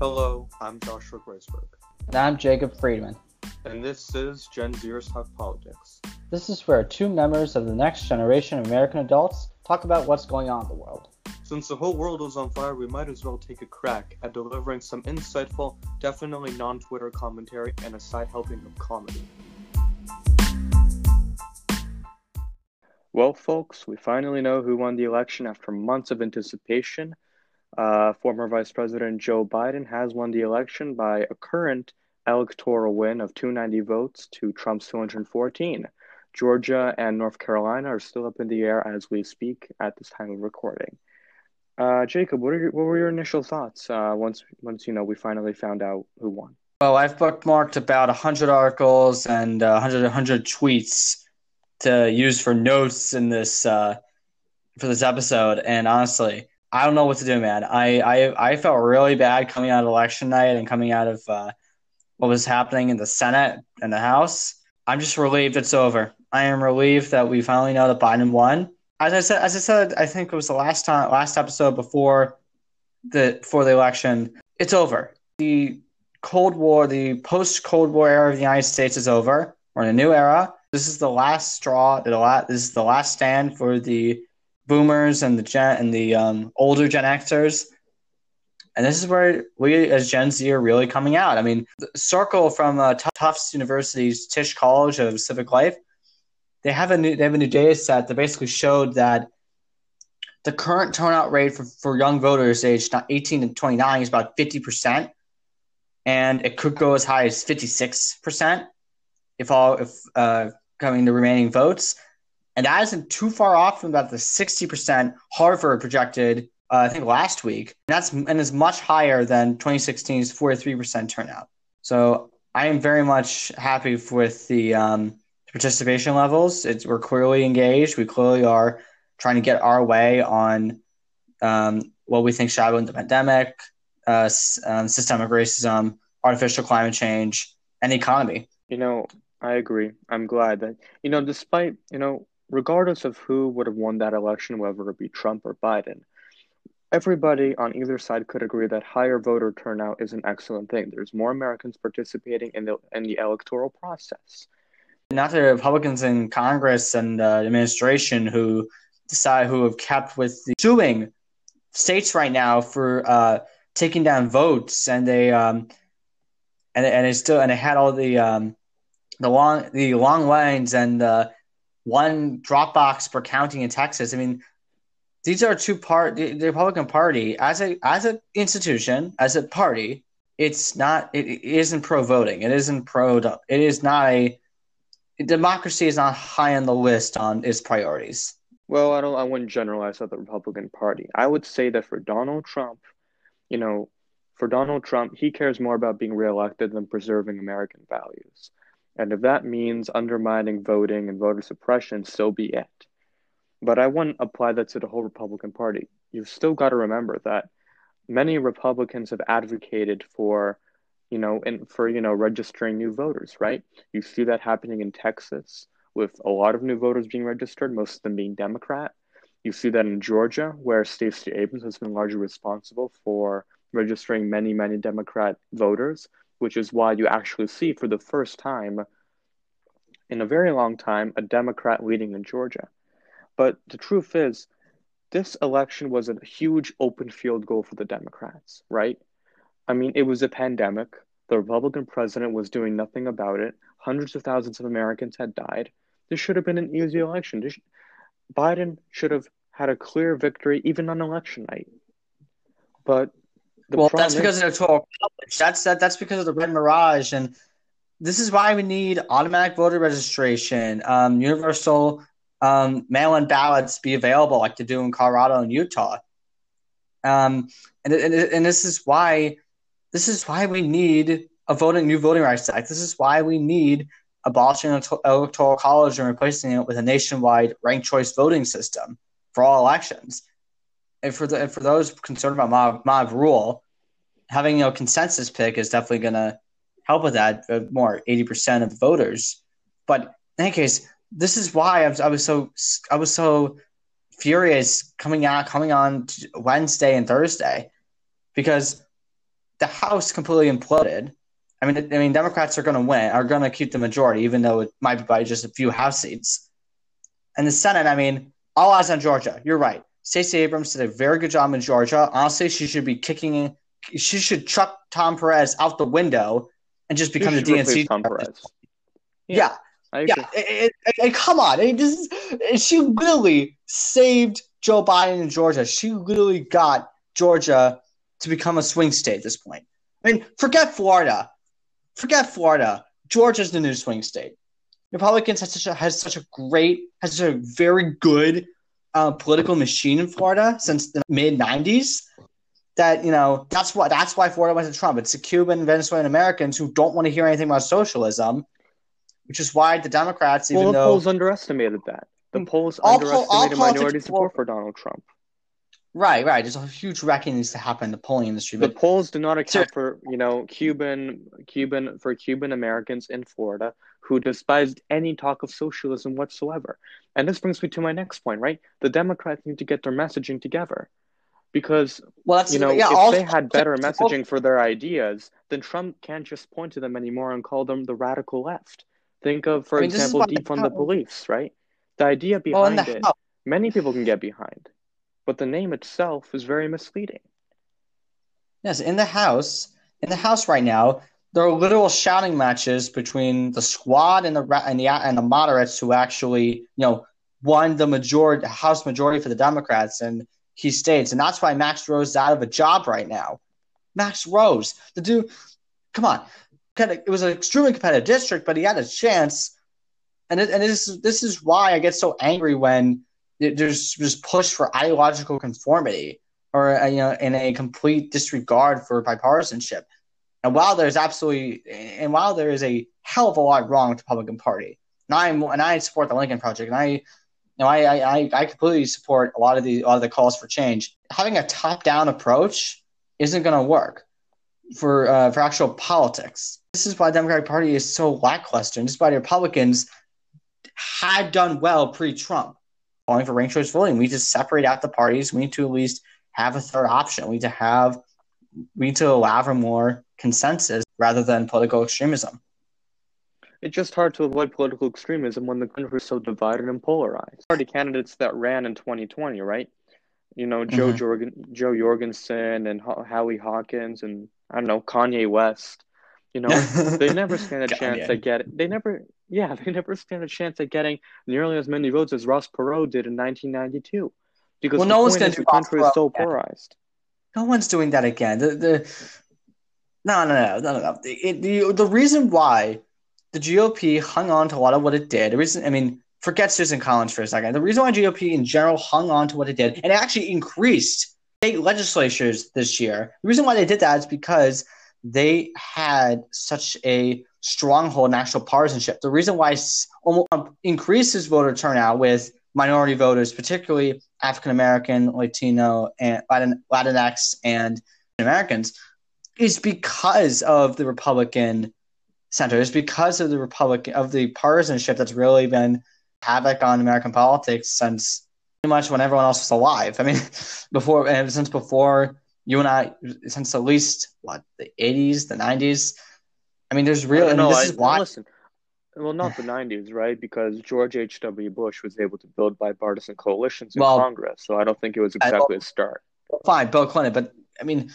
Hello, I'm Joshua Graceberg, And I'm Jacob Friedman. and this is Gen Zers Talk Politics. This is where two members of the next generation of American adults talk about what's going on in the world. Since the whole world is on fire, we might as well take a crack at delivering some insightful, definitely non Twitter commentary and a side helping of comedy. Well, folks, we finally know who won the election after months of anticipation. Uh, former Vice President Joe Biden has won the election by a current electoral win of 290 votes to Trump's 214. Georgia and North Carolina are still up in the air as we speak at this time of recording. Uh, Jacob, what, your, what were your initial thoughts uh, once once you know we finally found out who won? Well, I've bookmarked about 100 articles and uh, 100, 100 tweets to use for notes in this uh, for this episode. And honestly, I don't know what to do, man. I, I, I felt really bad coming out of election night and coming out of uh, what was happening in the Senate and the House. I'm just relieved it's over. I am relieved that we finally know that Biden won. As I said, as I said, I think it was the last time, last episode before the before the election. It's over. The Cold War, the post Cold War era of the United States is over. We're in a new era. This is the last straw. The last, this is the last stand for the boomers and the gen and the um, older Gen Xers. And this is where we, as Gen Z, are really coming out. I mean, Circle from uh, Tufts University's Tisch College of Civic Life, they have a new they have a new data set that basically showed that the current turnout rate for, for young voters aged 18 to 29 is about 50 percent, and it could go as high as 56 percent if all if uh, coming the remaining votes, and that isn't too far off from about the 60 percent Harvard projected. Uh, I think last week, and that's and is much higher than 2016's 43 percent turnout. So I am very much happy with the um, participation levels. It's we're clearly engaged. We clearly are trying to get our way on um, what we think shadowing the pandemic, uh, um, systemic racism, artificial climate change, and the economy. You know, I agree. I'm glad that you know, despite you know, regardless of who would have won that election, whether it be Trump or Biden, everybody on either side could agree that higher voter turnout is an excellent thing. There's more Americans participating in the in the electoral process. Not the Republicans in Congress and the administration who decide who have kept with the suing states right now for uh, taking down votes, and they um, and and they still and they had all the um, the long the long lines and uh, one drop box per county in Texas. I mean, these are two part the, the Republican Party as a as an institution as a party. It's not. It, it isn't pro voting. It isn't pro. It is not a. Democracy is not high on the list on its priorities. Well, I don't. I wouldn't generalize the Republican Party. I would say that for Donald Trump, you know, for Donald Trump, he cares more about being reelected than preserving American values. And if that means undermining voting and voter suppression, so be it. But I wouldn't apply that to the whole Republican Party. You've still got to remember that many Republicans have advocated for, you know, and for you know registering new voters. Right? You see that happening in Texas with a lot of new voters being registered, most of them being Democrat. You see that in Georgia, where Stacey Abrams has been largely responsible for registering many, many Democrat voters, which is why you actually see for the first time in a very long time a Democrat leading in Georgia. But the truth is, this election was a huge open field goal for the Democrats, right? I mean, it was a pandemic. The Republican president was doing nothing about it. Hundreds of thousands of Americans had died. This should have been an easy election. This, Biden should have had a clear victory even on election night. But well, problem that's because of the electoral college. That's that, that's because of the red mirage, and this is why we need automatic voter registration, um, universal um, mail-in ballots be available, like they do in Colorado and Utah. Um, and, and and this is why this is why we need a voting new voting rights act. This is why we need abolishing the electoral college and replacing it with a nationwide ranked choice voting system for all elections. And for the for those concerned about mob, mob rule, having a consensus pick is definitely going to help with that. uh, More eighty percent of voters, but in any case, this is why I was, I was so I was so furious coming out coming on Wednesday and Thursday because the House completely imploded. I mean, I mean, Democrats are going to win, are going to keep the majority, even though it might be by just a few House seats. And the Senate, I mean, all eyes on Georgia. You're right. Stacey Abrams did a very good job in Georgia. Honestly, she should be kicking. She should chuck Tom Perez out the window and just become the DNC. Tom Perez. Yeah, yeah. yeah. It, it, it, come on, just, she literally saved Joe Biden in Georgia. She literally got Georgia to become a swing state at this point. I mean, forget Florida. Forget Florida. Georgia's the new swing state. Republicans has such a has such a great has such a very good uh, political machine in Florida since the mid '90s. That you know that's why that's why Florida went to Trump. It's the Cuban, Venezuelan Americans who don't want to hear anything about socialism, which is why the Democrats, even well, the though polls underestimated that, the polls all underestimated minority support for Donald Trump. Right, right. There's a huge reckoning needs to happen in the polling industry. But the polls do not account for, you know, Cuban, Cuban for Cuban Americans in Florida who despised any talk of socialism whatsoever. And this brings me to my next point, right? The Democrats need to get their messaging together, because well, you know, yeah, if also, they had better messaging for their ideas, then Trump can't just point to them anymore and call them the radical left. Think of, for I mean, example, defund the police, right? The idea behind well, the it, many people can get behind but the name itself is very misleading. Yes, in the house, in the house right now, there are literal shouting matches between the squad and the and the and the moderates who actually, you know, won the majority House majority for the Democrats in key states, and that's why Max Rose is out of a job right now. Max Rose, the dude, come on, it was an extremely competitive district, but he had a chance, and it, and this this is why I get so angry when there's just push for ideological conformity or uh, you know in a complete disregard for bipartisanship. And while there's absolutely and while there is a hell of a lot wrong with the Republican Party, and I and I support the Lincoln Project, and I you know I I, I completely support a lot of the a lot of the calls for change. Having a top down approach isn't going to work for uh, for actual politics. This is why the Democratic Party is so lackluster. And this is why the Republicans had done well pre-Trump calling for ranked choice voting. We need to separate out the parties. We need to at least have a third option. We need to have we need to allow for more consensus rather than political extremism. It's just hard to avoid political extremism when the country is so divided and polarized. Party candidates that ran in 2020, right? You know, Joe mm-hmm. Jorgen, Jo Jorgensen and Howie Hawkins and I don't know Kanye West. You know, they never stand a chance at get. They never yeah, they never stand a chance at getting nearly as many votes as Ross Perot did in 1992. Because well, no one's going to the country is so polarized. No one's doing that again. The, the no, no, no, no, no. no. It, the, the reason why the GOP hung on to a lot of what it did, the reason, I mean, forget Susan Collins for a second. The reason why GOP in general hung on to what it did and it actually increased state legislatures this year, the reason why they did that is because they had such a stronghold national partisanship. The reason why Trump increases voter turnout with minority voters, particularly African American, Latino, and Latin, Latinx, and Americans, is because of the Republican center. It's because of the Republican of the partisanship that's really been havoc on American politics since pretty much when everyone else was alive. I mean, before and since before you and I, since at least what the '80s, the '90s I mean, there's really. No, this I, is why. Listen, well, not the '90s, right? Because George H. W. Bush was able to build bipartisan coalitions in well, Congress, so I don't think it was exactly a start. Fine, Bill Clinton, but I mean,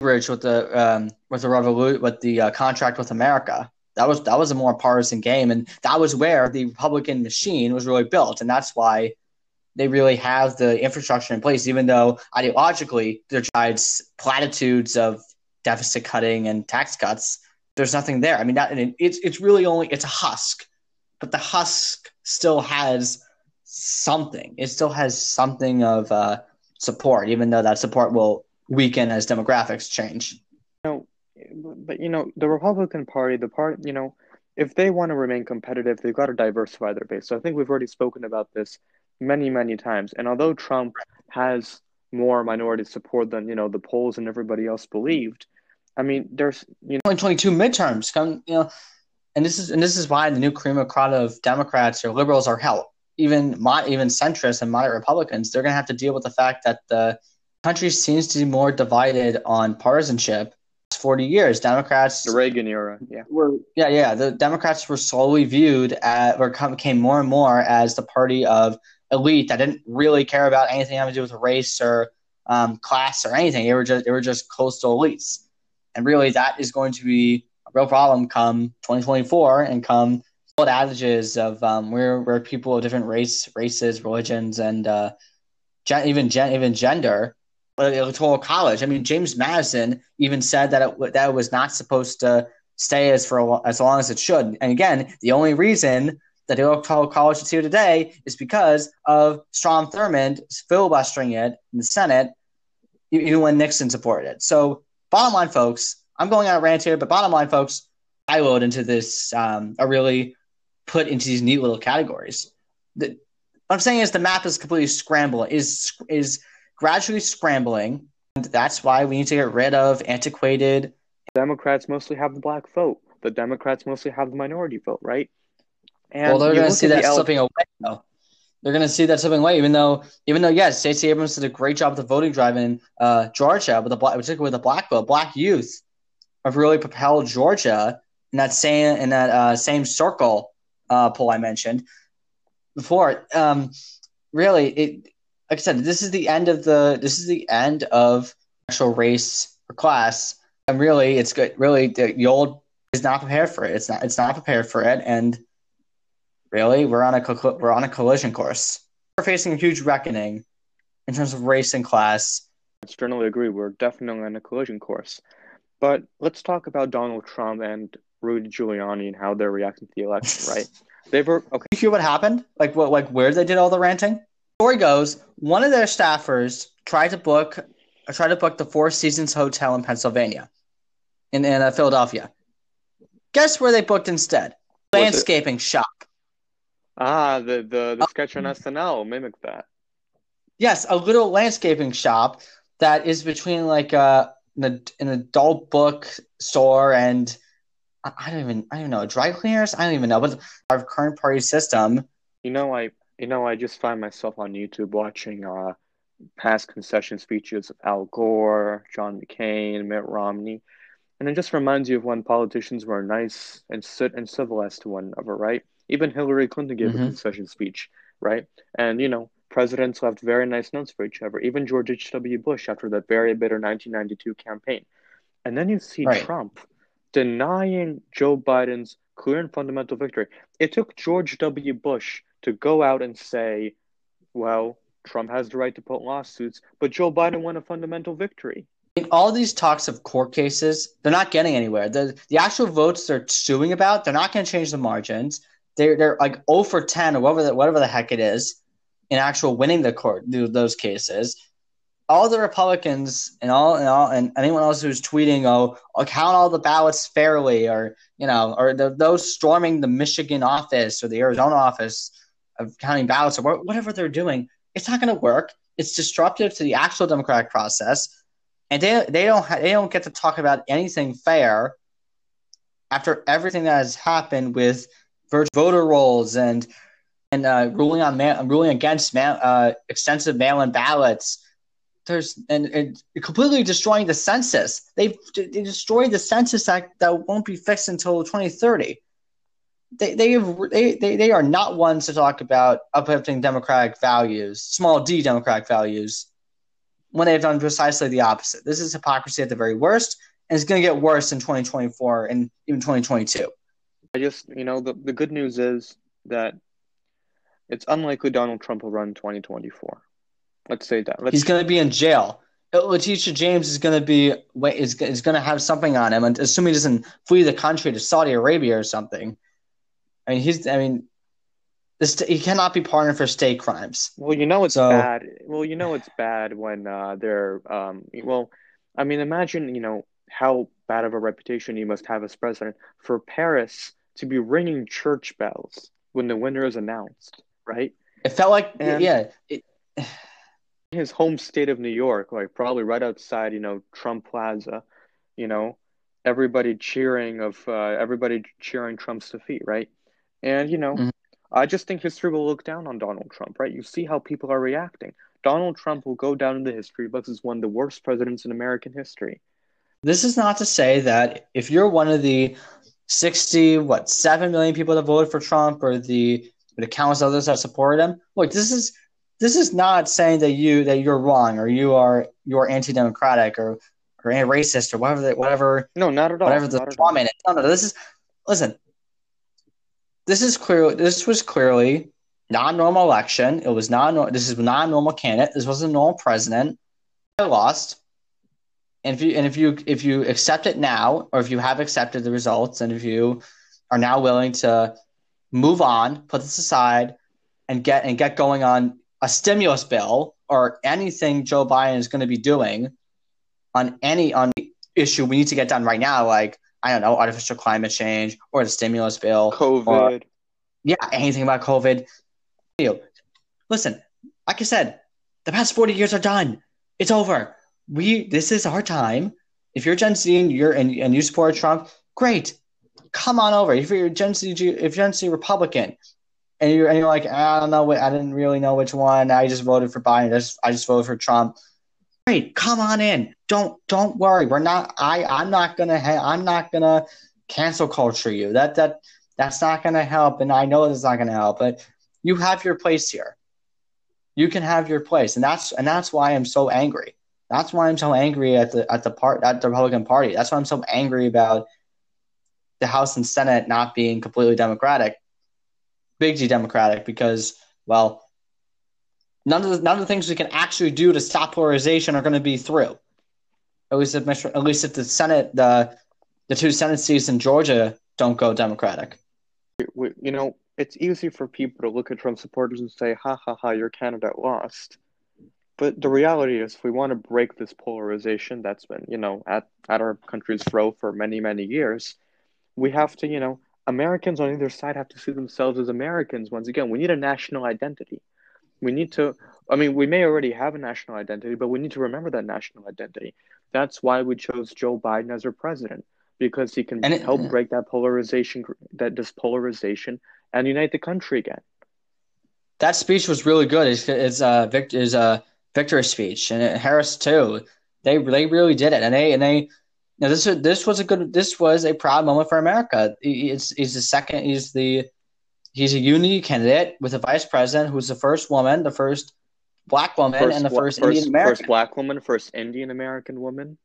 Rich with the um, with the revolut with the uh, contract with America. That was that was a more partisan game, and that was where the Republican machine was really built, and that's why they really have the infrastructure in place. Even though ideologically, their sides platitudes of deficit cutting and tax cuts, there's nothing there. I mean, that it's it's really only it's a husk, but the husk still has something. It still has something of uh, support, even though that support will weaken as demographics change. You know, but you know, the Republican Party, the part, you know, if they want to remain competitive, they've got to diversify their base. So I think we've already spoken about this many, many times. And although Trump has more minority support than you know the polls and everybody else believed, I mean, there's you know, 2022 midterms come, you know, and this is and this is why the new cream of crowd of Democrats or liberals are hell. Even my even centrists and moderate Republicans, they're going to have to deal with the fact that the country seems to be more divided on partisanship 40 years. Democrats The Reagan era, yeah. were yeah yeah the Democrats were slowly viewed at or come- became more and more as the party of elite that didn't really care about anything having to do with race or um, class or anything. They were just they were just coastal elites, and really that is going to be a real problem come 2024 and come old adages of um, where where people of different race races religions and uh, gen- even gen- even gender uh, electoral college. I mean, James Madison even said that it, that it was not supposed to stay as for as long as it should. And again, the only reason that the electoral college is here today is because of Strom Thurmond filibustering it in the Senate, even when Nixon supported it. So, bottom line, folks, I'm going on a rant here, but bottom line, folks, I load into this um, are really put into these neat little categories. The, what I'm saying is the map is completely scrambled. Is is gradually scrambling. And that's why we need to get rid of antiquated. Democrats mostly have the black vote. The Democrats mostly have the minority vote, right? And well, they're going to see that L- slipping away. Though. They're going to see that slipping away, even though, even though, yes, Stacey Abrams did a great job with the voting drive in uh, Georgia, with the black, particularly with the black vote, black youth have really propelled Georgia in that same in that uh, same circle uh, poll I mentioned before. Um, really, it like I said, this is the end of the this is the end of actual race or class, and really, it's good. Really, the, the old is not prepared for it. It's not. It's not prepared for it, and really, we're on a co- we're on a collision course. We're facing a huge reckoning in terms of race and class. I externally agree. We're definitely on a collision course. But let's talk about Donald Trump and Rudy Giuliani and how they're reacting to the election, right? They were okay. you hear what happened? Like what? Like where they did all the ranting? Story goes, one of their staffers tried to book, tried to book the Four Seasons Hotel in Pennsylvania, in in uh, Philadelphia. Guess where they booked instead? Landscaping shop. Ah, the the, Oh. the sketch on SNL mimicked that. Yes, a little landscaping shop that is between like uh, an, an adult book store and I I don't even I don't even know dry cleaners. I don't even know, but our current party system. You know, I you know I just find myself on YouTube watching uh past concession speeches of Al Gore, John McCain, Mitt Romney, and it just reminds you of when politicians were nice and sit and civilized to one another, right? Even Hillary Clinton gave Mhm. a concession speech, right? And you know, presidents left very nice notes for each other. Even George H.W. Bush after that very bitter 1992 campaign. And then you see Right. Trump denying Joe Biden's clear and fundamental victory. It took George W. Bush to go out and say, well, Trump has the right to put lawsuits, but Joe Biden won a fundamental victory. I mean, all these talks of court cases, they're not getting anywhere. The the actual votes they're suing about, they're not going to change the margins. They're they're like 0 for 10 or whatever the, whatever the heck it is in actual winning the court those cases. All the Republicans and all and all and anyone else who's tweeting, oh, I'll count all the ballots fairly, or you know, or the, those storming the Michigan office or the Arizona office of counting ballots or whatever they're doing, it's not going to work. It's disruptive to the actual democratic process and they they don't ha- they don't get to talk about anything fair after everything that has happened with voter rolls and and uh, ruling on ruling against uh, extensive mail-in ballots. There's and, and completely destroying the census. They've they destroyed the census act that won't be fixed until 2030. They they, have, they they they are not ones to talk about uplifting democratic values, small d democratic values when they've done precisely the opposite. This is hypocrisy at the very worst, and it's going to get worse in 2024 and even 2022. I just, you know, the, the good news is that it's unlikely Donald Trump will run 2024. Let's say that. Let's, He's going to be in jail. Letitia James is going to be is, is going to have something on him, and assuming he doesn't flee the country to Saudi Arabia or something. I mean, he's. I mean, this he cannot be pardoned for state crimes. Well, you know it's So- bad. Well, you know it's bad when uh, they're um. Well, I mean, imagine you know how bad of a reputation he must have as president for Paris to be ringing church bells when the winner is announced, right? It felt like And- yeah. It, His home state of New York, like probably right outside, you know, Trump Plaza, you know, everybody cheering of uh, everybody cheering Trump's defeat, right? And you know, Mhm. I just think history will look down on Donald Trump, right? You see how people are reacting. Donald Trump will go down in the history books as one of the worst presidents in American history. This is not to say that if you're one of the 60, what, 7 million people that voted for Trump or the, the countless others that supported him, look, this is this is not saying that you that you're wrong or you are you're anti-democratic or or racist or whatever the, whatever No, not at all. whatever the comment is. No, no, this is listen. This is clearly this was clearly not a normal election. It was not this is not a normal candidate. This wasn't a normal president. I lost. And if you and if you if you accept it now, or if you have accepted the results, and if you are now willing to move on, put this aside, and get and get going on a stimulus bill or anything Joe Biden is going to be doing on any on issue we need to get done right now, like I don't know, artificial climate change or the stimulus bill, COVID. yeah, anything about COVID. Listen, like I said, the past forty years are done. It's over. We this is our time. If you're Gen Z and you're and, and you support Trump, great. Come on over. If you're Gen Z, if you're Gen Z Republican, and you're and you're like, I don't know, I didn't really know which one. I just voted for Biden. I just, I just voted for Trump. Great, come on in. Don't don't worry. We're not. I I'm not gonna. I'm not gonna cancel culture you. That that that's not gonna help. And I know it's not gonna help. But you have your place here. You can have your place, and that's and that's why I'm so angry. That's why I'm so angry at the at the part at the Republican Party. That's why I'm so angry about the House and Senate not being completely Democratic, big G Democratic, because well, none of the none of the things we can actually do to stop polarization are going to be through. At least if at least if the Senate the the two Senate seats in Georgia don't go Democratic. You know, it's easy for people to look at Trump supporters and say, ha ha ha, your candidate lost. But the reality is, if we want to break this polarization that's been, you know, at, at our country's throat for many, many years, we have to, you know, Americans on either side have to see themselves as Americans. Once again, we need a national identity. We need to, I mean, we may already have a national identity, but we need to remember that national identity. That's why we chose Joe Biden as our president, because he can it- help break that polarization, that dispolarization, and unite the country again. That speech was really good. It's it's uh Victor is a Victor's speech and Harris too. They they really did it, and they and they. Know, this was this was a good. This was a proud moment for America. He- It's he's the second. He's the he's a unity candidate with a vice president who's the first woman, the first black woman, and the bla- first, Indian American. first black woman, first Indian American woman.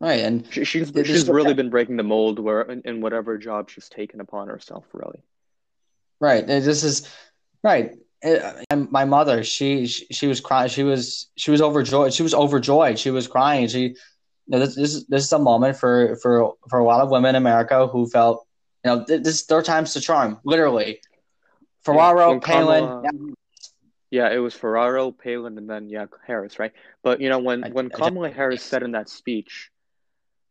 right, and She, she's This she's really been breaking the mold where in, in whatever job she's taken upon herself. Really, Right. uh, This is right. And My mother, she, she she was crying. She was she was overjoyed. She was overjoyed. She was crying. She, you know, this this is- this is a moment for for for a lot of women in America who felt, you know, th- this is their times to charm. Literally, Ferraro, when Palin. Kamala- yeah, it was Ferraro, Palin, and then yeah, Harris, right? But you know, when I- when I Kamala Harris said in that speech,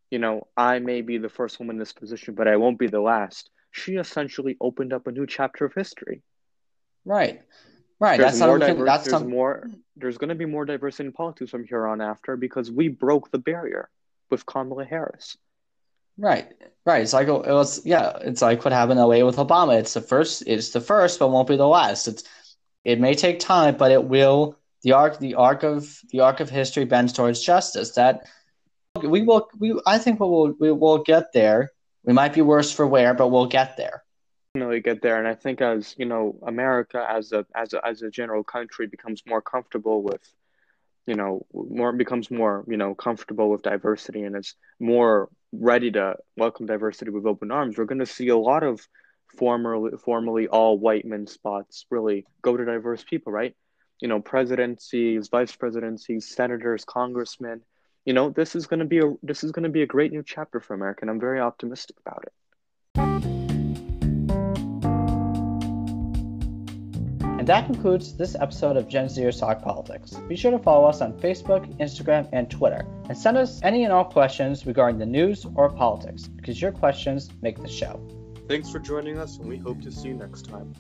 you know, I may be the first woman in this position, but I won't be the last. She essentially opened up a new chapter of history. Right. Right. There's that's more something. diver- That's there's something. more. There's going to be more diversity in politics from here on after because we broke the barrier with Kamala Harris. Right, right. It's like it was, yeah. It's like what happened in LA with Obama. It's the first. It's the first, but won't be the last. It's it may take time, but it will. The arc, the arc of the arc of history bends towards justice. That we will. We I think we will. We will get there. We might be worse for wear, but we'll get there. Definitely get there, and I think as you know, America as a as a as a general country becomes more comfortable with, you know, more becomes more you know comfortable with diversity and is more ready to welcome diversity with open arms. We're going to see a lot of formerly formerly all white men spots really go to diverse people, right? You know, presidencies, vice presidencies, senators, congressmen. You know, this is going to be a this is going to be a great new chapter for America, and I'm very optimistic about it. And that concludes this episode of Gen Zers Talk Politics. Be sure to follow us on Facebook, Instagram, and Twitter, and send us any and all questions regarding the news or politics, because your questions make the show. Thanks for joining us, and we hope to see you next time.